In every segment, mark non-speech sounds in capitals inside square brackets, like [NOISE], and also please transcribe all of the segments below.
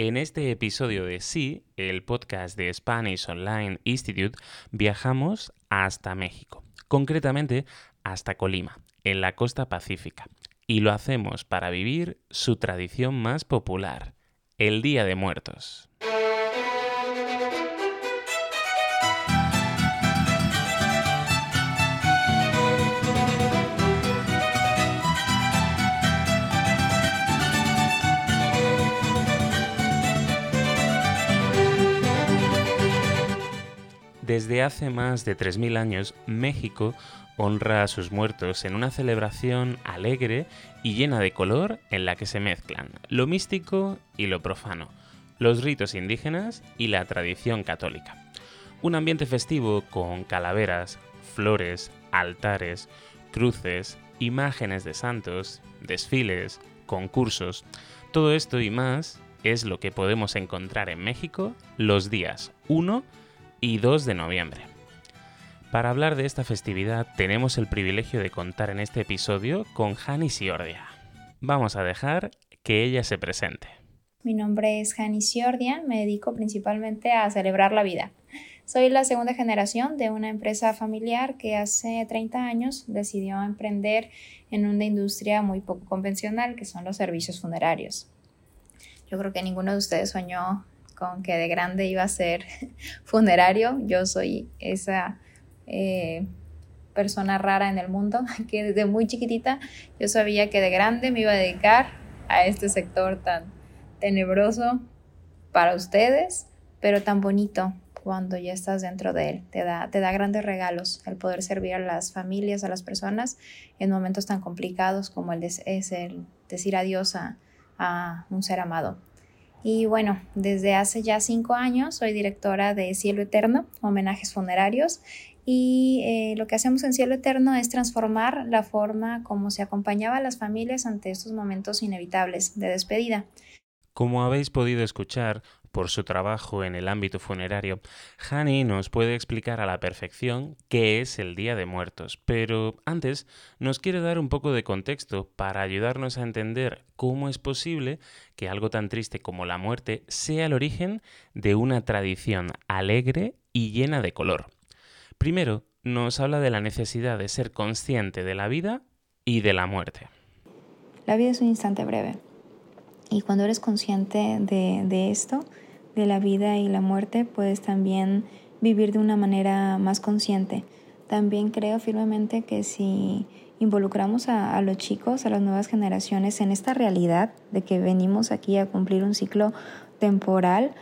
En este episodio de Sí, el podcast de Spanish Online Institute, viajamos hasta México, concretamente hasta Colima, en la costa pacífica, y lo hacemos para vivir su tradición más popular, el Día de Muertos. Desde hace más de 3.000 años, México honra a sus muertos en una celebración alegre y llena de color en la que se mezclan lo místico y lo profano, los ritos indígenas y la tradición católica. Un ambiente festivo con calaveras, flores, altares, cruces, imágenes de santos, desfiles, concursos, todo esto y más es lo que podemos encontrar en México los días 1 y 2 de noviembre. Para hablar de esta festividad tenemos el privilegio de contar en este episodio con Jani Siordia. Vamos a dejar que ella se presente. Mi nombre es Jani Siordia, me dedico principalmente a celebrar la vida. Soy la segunda generación de una empresa familiar que hace 30 años decidió emprender en una industria muy poco convencional que son los servicios funerarios. Yo creo que ninguno de ustedes soñó con que de grande iba a ser [LAUGHS] funerario. Yo soy esa eh, persona rara en el mundo [LAUGHS] que desde muy chiquitita yo sabía que de grande me iba a dedicar a este sector tan tenebroso para ustedes, pero tan bonito cuando ya estás dentro de él. Te da, te da grandes regalos el poder servir a las familias, a las personas en momentos tan complicados como el de, es el decir adiós a un ser amado. Y bueno, desde hace ya cinco años soy directora de Cielo Eterno, homenajes funerarios, y eh, lo que hacemos en Cielo Eterno es transformar la forma como se acompañaba a las familias ante estos momentos inevitables de despedida. Como habéis podido escuchar, por su trabajo en el ámbito funerario, Hani nos puede explicar a la perfección qué es el Día de Muertos, pero antes nos quiere dar un poco de contexto para ayudarnos a entender cómo es posible que algo tan triste como la muerte sea el origen de una tradición alegre y llena de color. Primero, nos habla de la necesidad de ser consciente de la vida y de la muerte. La vida es un instante breve. Y cuando eres consciente de, de esto, de la vida y la muerte, puedes también vivir de una manera más consciente. También creo firmemente que si involucramos a, los chicos, a las nuevas generaciones en esta realidad de que venimos aquí a cumplir un ciclo temporal,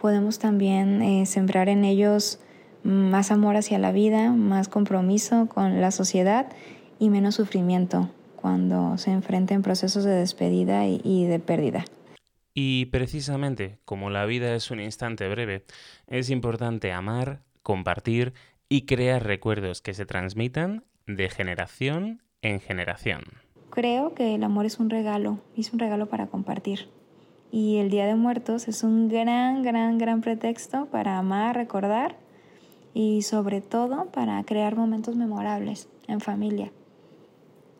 podemos también eh, sembrar en ellos más amor hacia la vida, más compromiso con la sociedad y menos sufrimiento cuando se enfrenten procesos de despedida y de pérdida. Y precisamente como la vida es un instante breve, es importante amar, compartir y crear recuerdos que se transmitan de generación en generación. Creo que el amor es un regalo, es un regalo para compartir. Y el Día de Muertos es un gran, gran, gran pretexto para amar, recordar y sobre todo para crear momentos memorables en familia.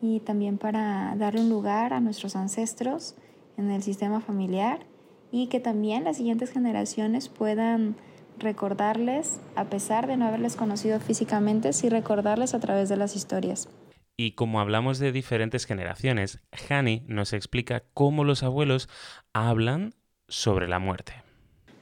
Y también para darle un lugar a nuestros ancestros en el sistema familiar y que también las siguientes generaciones puedan recordarles, a pesar de no haberles conocido físicamente, sí recordarles a través de las historias. Y como hablamos de diferentes generaciones, Hani nos explica cómo los abuelos hablan sobre la muerte.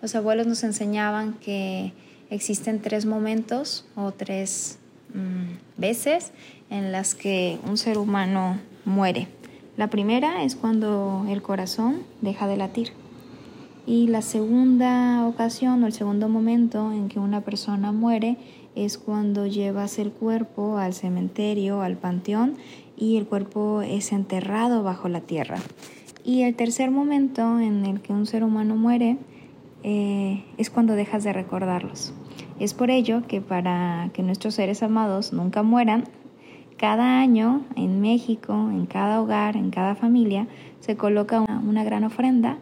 Los abuelos nos enseñaban que existen tres momentos o tres mm, veces en las que un ser humano muere. La primera es cuando el corazón deja de latir. Y la segunda ocasión o el segundo momento en que una persona muere es cuando llevas el cuerpo al cementerio, al panteón, y el cuerpo es enterrado bajo la tierra. Y el tercer momento en el que un ser humano muere eh, es cuando dejas de recordarlos. Es por ello que para que nuestros seres amados nunca mueran, cada año en México, en cada hogar, en cada familia, se coloca una, gran ofrenda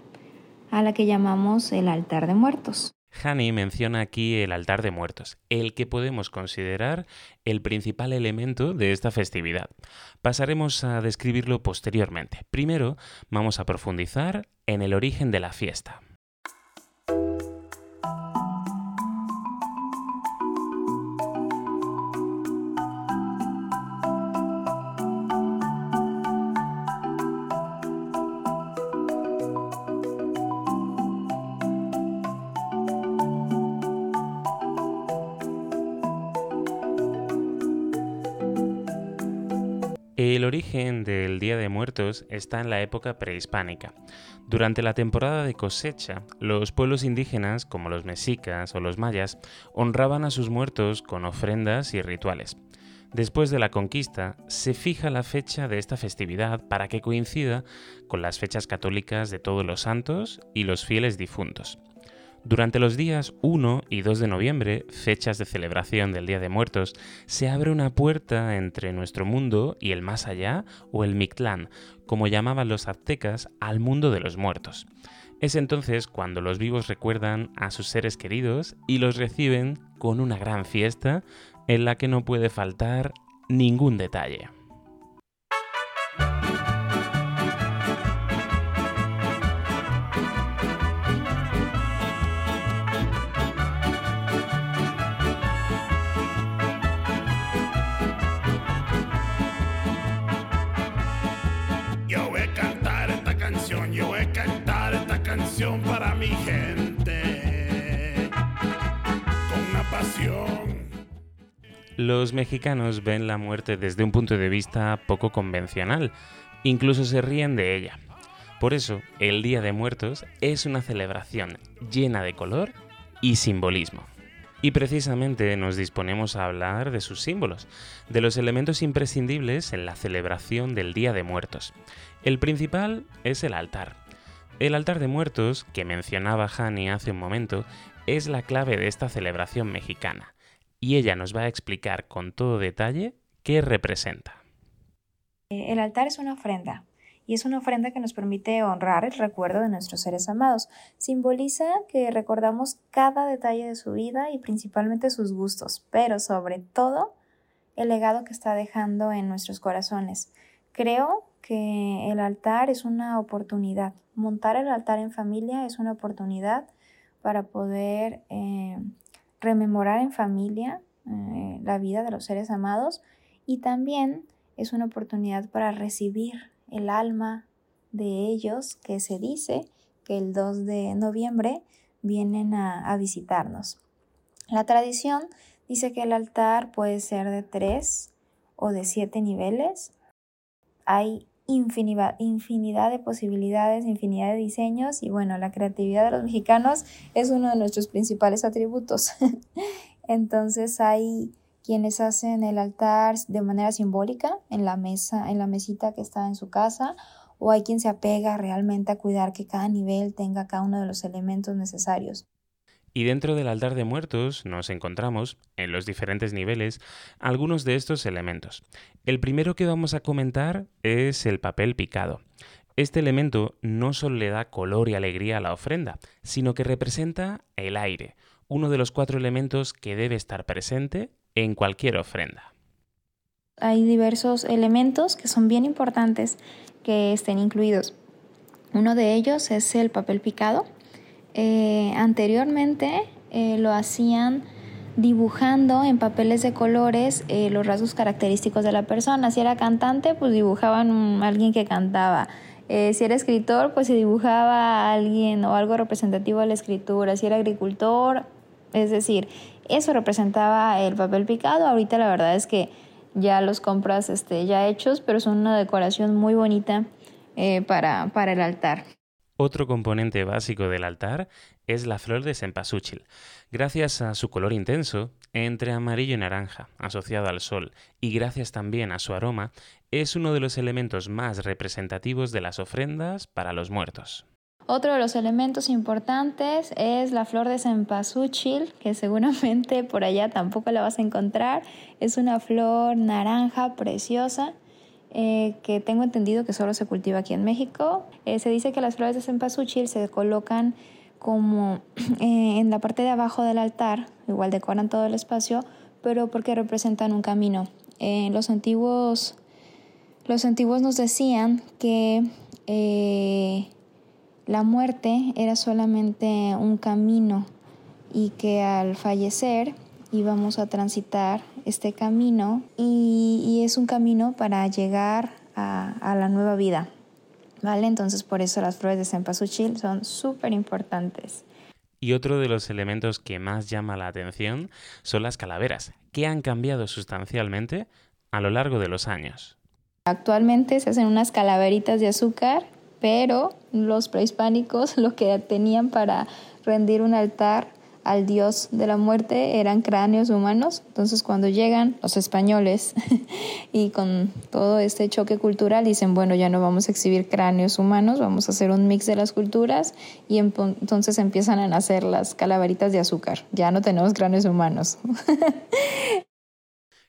a la que llamamos el altar de muertos. Hani menciona aquí el altar de muertos, el que podemos considerar el principal elemento de esta festividad. Pasaremos a describirlo posteriormente. Primero vamos a profundizar en el origen de la fiesta. El origen del Día de Muertos está en la época prehispánica. Durante la temporada de cosecha, los pueblos indígenas, como los mexicas o los mayas, honraban a sus muertos con ofrendas y rituales. Después de la conquista, se fija la fecha de esta festividad para que coincida con las fechas católicas de todos los santos y los fieles difuntos. Durante los días 1 y 2 de noviembre, fechas de celebración del Día de Muertos, se abre una puerta entre nuestro mundo y el más allá, o el Mictlán, como llamaban los aztecas, al mundo de los muertos. Es entonces cuando los vivos recuerdan a sus seres queridos y los reciben con una gran fiesta en la que no puede faltar ningún detalle. Para mi gente con una pasión. Los mexicanos ven la muerte desde un punto de vista poco convencional, incluso se ríen de ella. Por eso, el Día de Muertos es una celebración llena de color y simbolismo. Y precisamente nos disponemos a hablar de sus símbolos, de los elementos imprescindibles en la celebración del Día de Muertos. El principal es el altar, el altar de muertos, que mencionaba Hani hace un momento, es la clave de esta celebración mexicana, y ella nos va a explicar con todo detalle qué representa. El altar es una ofrenda, y es una ofrenda que nos permite honrar el recuerdo de nuestros seres amados. Simboliza que recordamos cada detalle de su vida y principalmente sus gustos, pero sobre todo el legado que está dejando en nuestros corazones. Creo que el altar es una oportunidad. Montar el altar en familia es una oportunidad para poder eh, rememorar en familia eh, la vida de los seres amados y también es una oportunidad para recibir el alma de ellos que se dice que el 2 de noviembre vienen a, a visitarnos. La tradición dice que el altar puede ser de tres o de siete niveles. Hay infinidad, infinidad de posibilidades, infinidad de diseños y bueno, la creatividad de los mexicanos es uno de nuestros principales atributos. [LAUGHS] Entonces hay quienes hacen el altar de manera simbólica en la mesa, en la mesita que está en su casa, o hay quien se apega realmente a cuidar que cada nivel tenga cada uno de los elementos necesarios. Y dentro del altar de muertos nos encontramos, en los diferentes niveles, algunos de estos elementos. El primero que vamos a comentar es el papel picado. Este elemento no solo le da color y alegría a la ofrenda, sino que representa el aire, uno de los cuatro elementos que debe estar presente en cualquier ofrenda. Hay diversos elementos que son bien importantes que estén incluidos. Uno de ellos es el papel picado, eh, anteriormente eh, lo hacían dibujando en papeles de colores eh, los rasgos característicos de la persona. Si era cantante, pues dibujaban alguien que cantaba. si era escritor, pues se dibujaba a alguien o algo representativo de la escritura. Si era agricultor, es decir, eso representaba el papel picado. Ahorita la verdad es que ya los compras este, ya hechos, pero son una decoración muy bonita para, para el altar. Otro componente básico del altar es la flor de cempasúchil. Gracias a su color intenso, entre amarillo y naranja, asociado al sol, y gracias también a su aroma, es uno de los elementos más representativos de las ofrendas para los muertos. Otro de los elementos importantes es la flor de cempasúchil, que seguramente por allá tampoco la vas a encontrar. Es una flor naranja preciosa eh, que tengo entendido que solo se cultiva aquí en México. Eh, se dice que las flores de cempasúchil se colocan como [CLEARS THROAT] eh, en la parte de abajo del altar, igual decoran todo el espacio, pero porque representan un camino. los antiguos los antiguos nos decían que la muerte era solamente un camino y que al fallecer íbamos a transitar este camino y, es un camino para llegar a, la nueva vida. ¿Vale? Entonces por eso las flores de cempasúchil son súper importantes. Y otro de los elementos que más llama la atención son las calaveras, que han cambiado sustancialmente a lo largo de los años. Actualmente se hacen unas calaveritas de azúcar, pero los prehispánicos [LAUGHS] lo que tenían para rendir un altar al dios de la muerte eran cráneos humanos. Entonces cuando llegan los españoles [LAUGHS] y con todo este choque cultural dicen, bueno, ya no vamos a exhibir cráneos humanos, vamos a hacer un mix de las culturas y entonces empiezan a nacer las calaveritas de azúcar. Ya no tenemos cráneos humanos. [LAUGHS]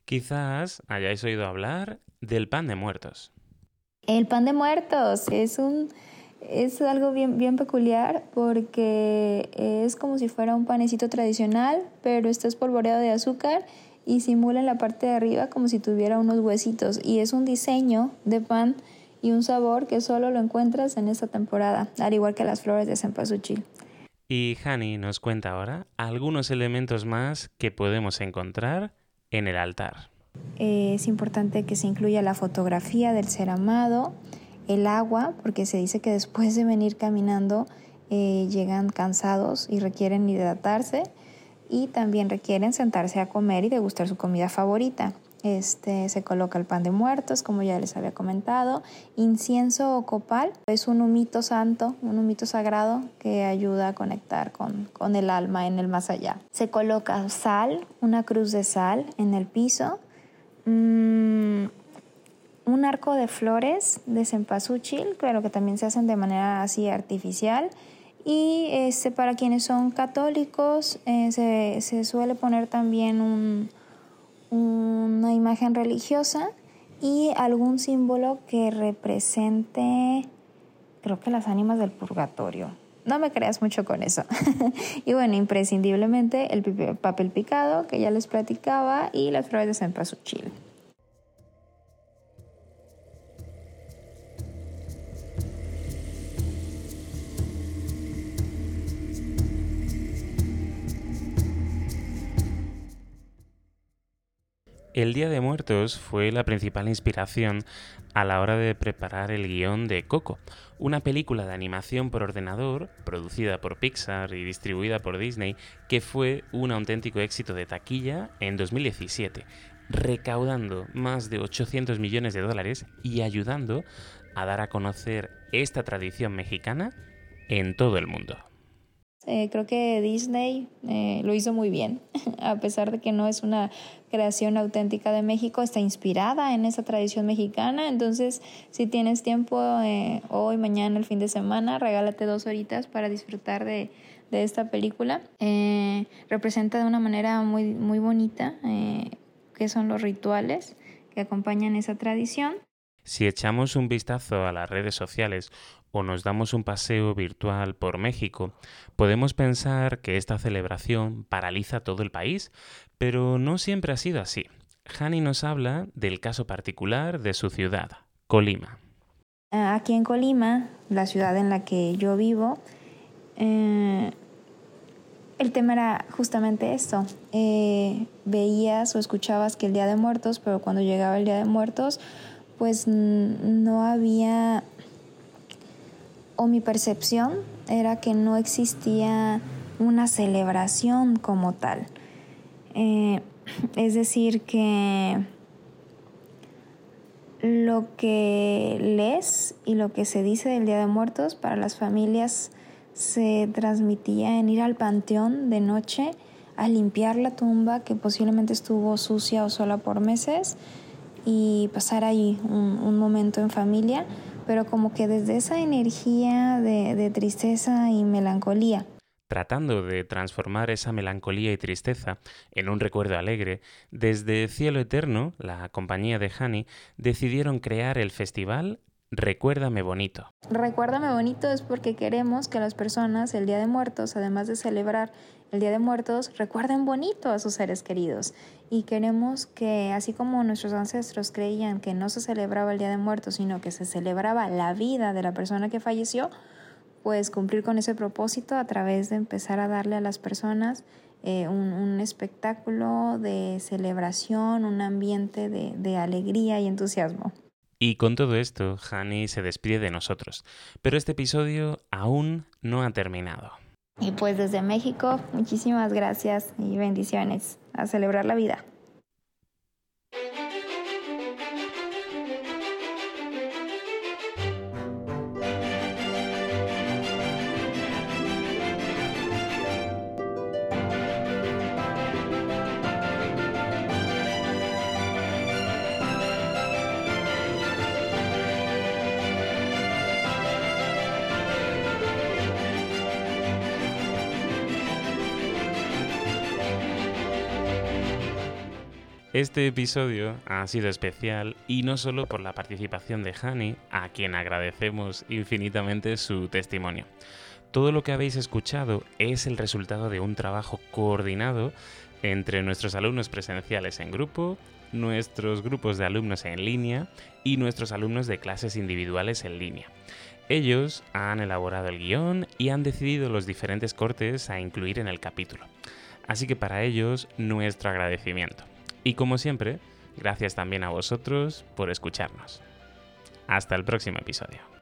Quizás hayáis oído hablar del pan de muertos. El pan de muertos es un es algo bien, bien peculiar porque es como si fuera un panecito tradicional, pero está espolvoreado de azúcar y simula en la parte de arriba como si tuviera unos huesitos. Y es un diseño de pan y un sabor que solo lo encuentras en esta temporada, al igual que las flores de cempasúchil. Y Hani nos cuenta ahora algunos elementos más que podemos encontrar en el altar. es importante que se incluya la fotografía del ser amado, el agua, porque se dice que después de venir caminando eh, llegan cansados y requieren hidratarse y también requieren sentarse a comer y degustar su comida favorita. Este, se coloca el pan de muertos, como ya les había comentado. Incienso o copal es un humito santo, un humito sagrado que ayuda a conectar con, con el alma en el más allá. Se coloca sal, una cruz de sal en el piso. Mm, un arco de flores de cempasúchil, pero que también se hacen de manera así artificial. Y este, para quienes son católicos eh, se, se, suele poner también un, una imagen religiosa y algún símbolo que represente, creo que las ánimas del purgatorio. No me creas mucho con eso. [LAUGHS] y bueno, imprescindiblemente el papel picado que ya les platicaba y las flores de cempasúchil. El Día de Muertos fue la principal inspiración a la hora de preparar el guion de Coco, una película de animación por ordenador producida por Pixar y distribuida por Disney que fue un auténtico éxito de taquilla en 2017, recaudando más de 800 millones de dólares y ayudando a dar a conocer esta tradición mexicana en todo el mundo. Eh, creo que Disney eh, lo hizo muy bien, [LAUGHS] a pesar de que no es una creación auténtica de México, está inspirada en esa tradición mexicana, entonces si tienes tiempo eh, hoy, mañana, el fin de semana, regálate dos horitas para disfrutar de, de esta película. representa de una manera muy, muy bonita qué son los rituales que acompañan esa tradición. Si echamos un vistazo a las redes sociales o nos damos un paseo virtual por México, podemos pensar que esta celebración paraliza todo el país, pero no siempre ha sido así. Hani nos habla del caso particular de su ciudad, Colima. Ah, aquí en Colima, la ciudad en la que yo vivo, eh, el tema era justamente esto. Eh, veías o escuchabas que el Día de Muertos, pero cuando llegaba el Día de Muertos, pues no había o mi percepción era que no existía una celebración como tal. Eh, es decir, que lo que lees y lo que se dice del Día de Muertos para las familias se transmitía en ir al panteón de noche a limpiar la tumba que posiblemente estuvo sucia o sola por meses y pasar ahí un, un momento en familia pero como que desde esa energía de, tristeza y melancolía. Tratando de transformar esa melancolía y tristeza en un recuerdo alegre, desde Cielo Eterno, la compañía de Hani, decidieron crear el festival Recuérdame Bonito. Recuérdame Bonito es porque queremos que las personas el Día de Muertos, además de celebrar el Día de Muertos, recuerden bonito a sus seres queridos. Y queremos que, así como nuestros ancestros creían que no se celebraba el Día de Muertos, sino que se celebraba la vida de la persona que falleció, pues cumplir con ese propósito a través de empezar a darle a las personas eh, un, espectáculo de celebración, un ambiente de, de alegría y entusiasmo. Y con todo esto, Hani se despide de nosotros. Pero este episodio aún no ha terminado. Y pues desde México, muchísimas gracias y bendiciones. A celebrar la vida. Este episodio ha sido especial y no solo por la participación de Hani, a quien agradecemos infinitamente su testimonio. Todo lo que habéis escuchado es el resultado de un trabajo coordinado entre nuestros alumnos presenciales en grupo, nuestros grupos de alumnos en línea y nuestros alumnos de clases individuales en línea. Ellos han elaborado el guion y han decidido los diferentes cortes a incluir en el capítulo. Así que para ellos, nuestro agradecimiento. Y como siempre, gracias también a vosotros por escucharnos. Hasta el próximo episodio.